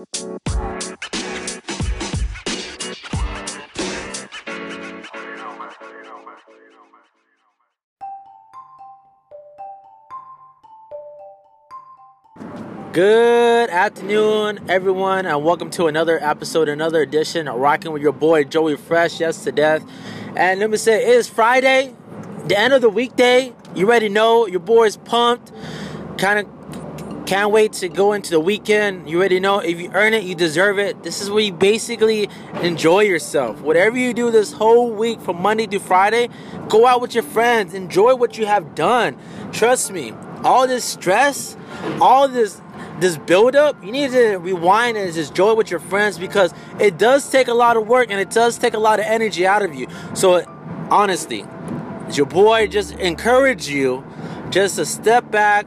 Good afternoon, everyone, and welcome to another episode, another edition of Rocking with your boy Joey Fresh, yes to death. And let me say, it is Friday, the end of the weekday. You already know your boy's pumped. Kind of can't wait to go into the weekend. You already know if you earn it, you deserve it. This is where you basically enjoy yourself. Whatever you do this whole week from Monday to Friday, go out with your friends, enjoy what you have done. Trust me, all this stress, all this this build up, you need to rewind and just enjoy with your friends because it does take a lot of work and it does take a lot of energy out of you. So, honestly, your boy just encourage you just to step back,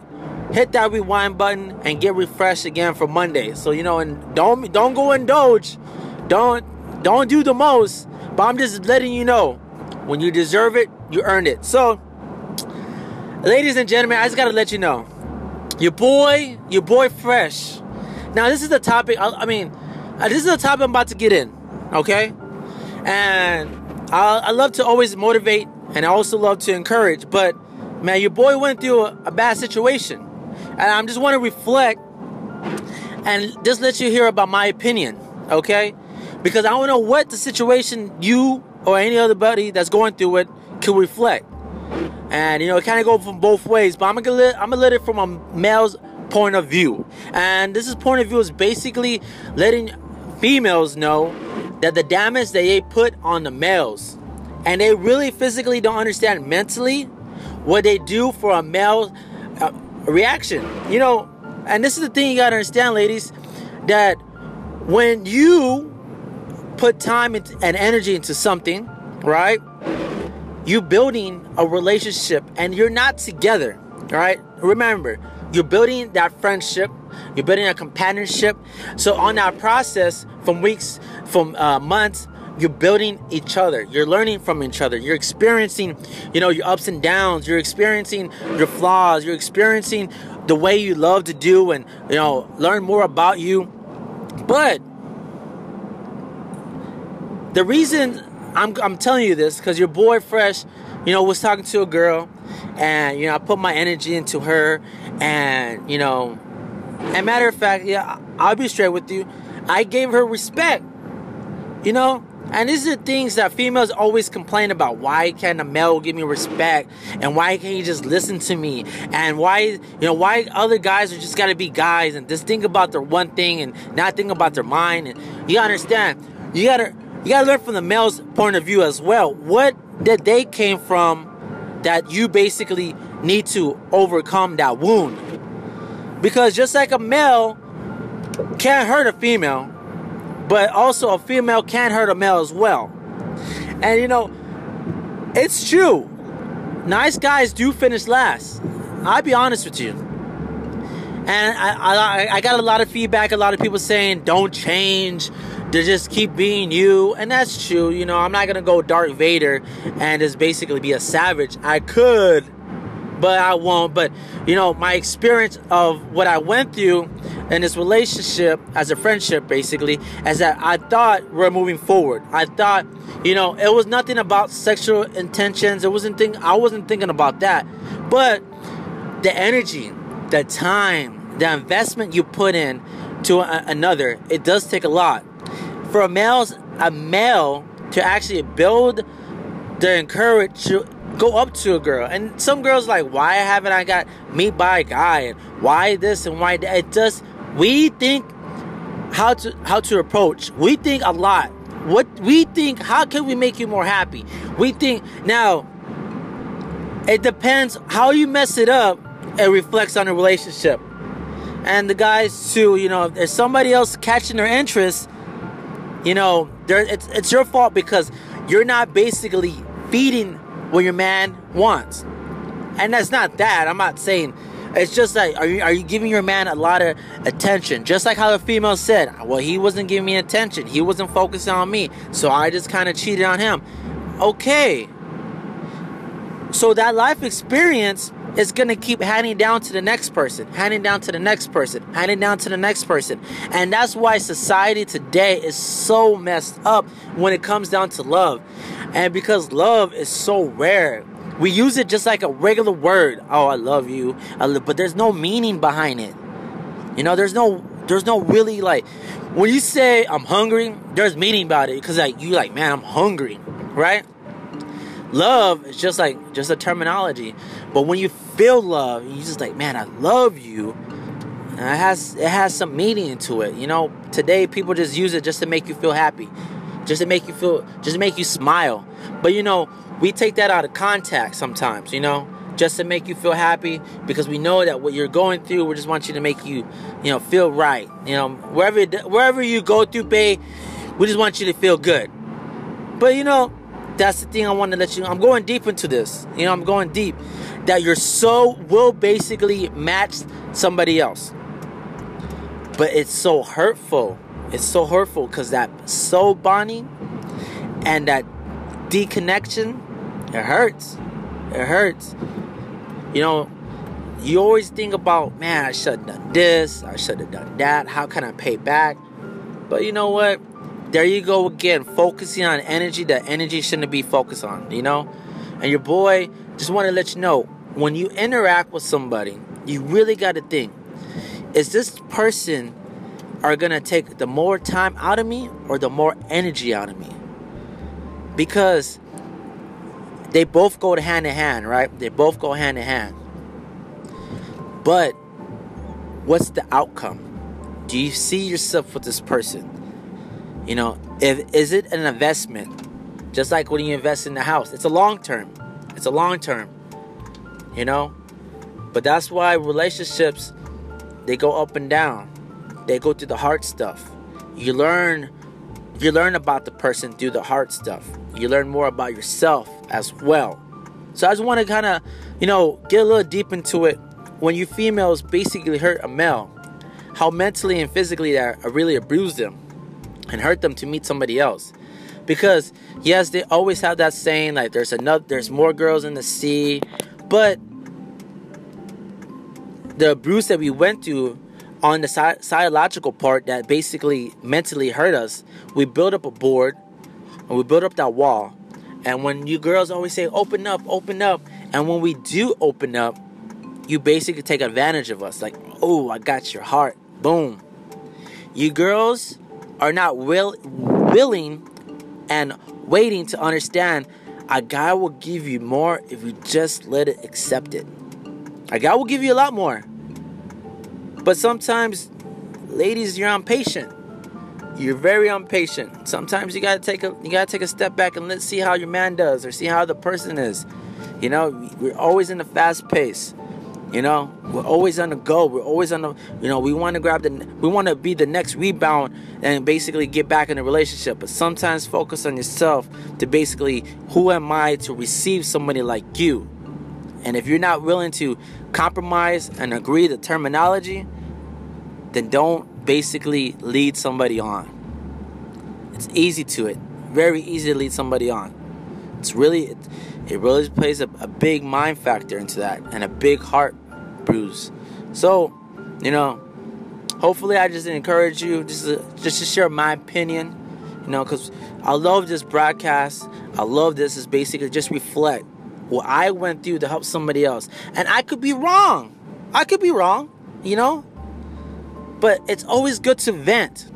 hit that rewind button, and get refreshed again for Monday. So you know, and don't don't go indulge, don't don't do the most. But I'm just letting you know, when you deserve it, you earned it. So, ladies and gentlemen, I just gotta let you know your boy, your boy Fresh. Now, this is the topic. I, I mean, uh, this is the topic I'm about to get in. Okay, and I, I love to always motivate, and I also love to encourage. But man, your boy went through a, a bad situation, and I'm just want to reflect and just let you hear about my opinion. Okay, because I don't know what the situation you or any other buddy that's going through it could reflect and you know it kind of go from both ways but i'm gonna let, i'm gonna let it from a male's point of view and this is point of view is basically letting females know that the damage that they put on the males and they really physically don't understand mentally what they do for a male reaction. You know and this is the thing you gotta understand ladies that when you put time and energy into something right You're building a relationship and you're not together all right? Remember you're building that friendship you're building a companionship. So on that process from weeks from uh, months you're building each other. You're learning from each other. You're experiencing you know your ups and downs. You're experiencing your flaws. You're experiencing the way you love to do and you know learn more about you. But the reason I'm, I'm telling you this because your boy Fresh, you know, was talking to a girl, and you know, I put my energy into her, and you know, and matter of fact, yeah, I'll be straight with you, I gave her respect, you know, and these are things that females always complain about. Why can't a male give me respect? And why can't you just listen to me? And why, you know, why other guys are just gotta be guys and just think about their one thing and not think about their mind? And you understand, you gotta you gotta learn from the male's point of view as well. What did they came from that you basically need to overcome that wound? Because just like a male can't hurt a female, but also a female can't hurt a male as well. And you know, it's true. Nice guys do finish last. I'll be honest with you. And I, I, I got a lot of feedback, a lot of people saying, don't change, to just keep being you, and that's true. You know, I'm not gonna go Darth Vader and just basically be a savage. I could, but I won't. But you know, my experience of what I went through in this relationship as a friendship, basically, is that I thought we're moving forward. I thought, you know, it was nothing about sexual intentions. It wasn't thing. I wasn't thinking about that, but the energy, the time, the investment you put in to a- another, it does take a lot for a male, a male to actually build the encourage go up to a girl. And some girls like, why haven't I got meet by a guy? And why this and why that? It just we think how to how to approach. We think a lot. What we think, how can we make you more happy? We think now it depends how you mess it up, it reflects on the relationship. And the guys too, you know, if somebody else catching their interest, you know, it's it's your fault because you're not basically feeding what your man wants, and that's not that. I'm not saying. It's just like, are you are you giving your man a lot of attention? Just like how the female said, well, he wasn't giving me attention. He wasn't focusing on me, so I just kind of cheated on him. Okay. So that life experience it's gonna keep handing down to the next person, handing down to the next person, handing down to the next person. And that's why society today is so messed up when it comes down to love. And because love is so rare, we use it just like a regular word. Oh, I love you. I but there's no meaning behind it. You know, there's no there's no really like when you say I'm hungry, there's meaning about it because like you like, man, I'm hungry, right? Love is just like just a terminology. But when you feel love, you just like, man, I love you. And it has it has some meaning to it. You know, today people just use it just to make you feel happy. Just to make you feel just to make you smile. But you know, we take that out of context sometimes, you know, just to make you feel happy because we know that what you're going through, we just want you to make you, you know, feel right. You know, wherever wherever you go through, babe, we just want you to feel good. But you know, that's the thing I want to let you know. I'm going deep into this. You know, I'm going deep. That your soul will basically match somebody else. But it's so hurtful. It's so hurtful because that soul bonding and that deconnection, it hurts. It hurts. You know, you always think about, man, I should have done this, I should have done that. How can I pay back? But you know what? There you go again, focusing on energy that energy shouldn't be focused on, you know? And your boy just want to let you know when you interact with somebody, you really got to think is this person are going to take the more time out of me or the more energy out of me? Because they both go hand in hand, right? They both go hand in hand. But what's the outcome? Do you see yourself with this person? You know, if is it an investment? Just like when you invest in the house, it's a long term. It's a long term. You know? But that's why relationships they go up and down. They go through the hard stuff. You learn you learn about the person through the hard stuff. You learn more about yourself as well. So I just want to kind of, you know, get a little deep into it. When you females basically hurt a male, how mentally and physically that really abuse them and hurt them to meet somebody else. Because yes they always have that saying like there's another there's more girls in the sea but the abuse that we went through on the psychological part that basically mentally hurt us we built up a board and we built up that wall. And when you girls always say open up open up and when we do open up you basically take advantage of us like oh i got your heart. Boom. You girls are not will, willing and waiting to understand a guy will give you more if you just let it accept it. A guy will give you a lot more. But sometimes, ladies, you're impatient. You're very impatient. Sometimes you gotta take a you gotta take a step back and let's see how your man does or see how the person is. You know, we're always in a fast pace. You know, we're always on the go. We're always on the, you know, we want to grab the, we want to be the next rebound and basically get back in a relationship. But sometimes focus on yourself to basically, who am I to receive somebody like you? And if you're not willing to compromise and agree the terminology, then don't basically lead somebody on. It's easy to it, very easy to lead somebody on. It's really, it, it really plays a, a big mind factor into that and a big heart bruise. So, you know, hopefully I just encourage you just to, just to share my opinion, you know, because I love this broadcast. I love this is basically just reflect what I went through to help somebody else. And I could be wrong. I could be wrong, you know? But it's always good to vent.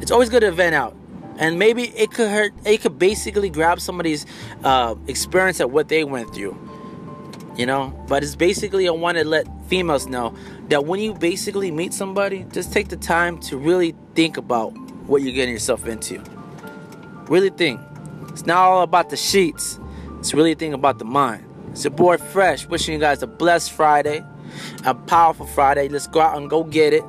It's always good to vent out. And maybe it could hurt, it could basically grab somebody's uh, experience at what they went through you know? But it's basically i want to let females know that when you basically meet somebody just take the time to really think about what you're getting yourself into. Really think. It's not all about the sheets. It's really think about the mind. It's your boy fresh wishing you guys a blessed friday a powerful friday. Let's go out and go get it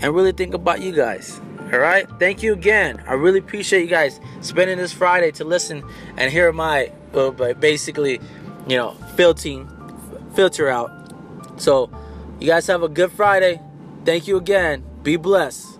and really think about you guys. All right? Thank you again. I really appreciate you guys spending this friday to listen and hear my uh, basically you know, filtering, filter out. So, you guys have a good Friday. Thank you again. Be blessed.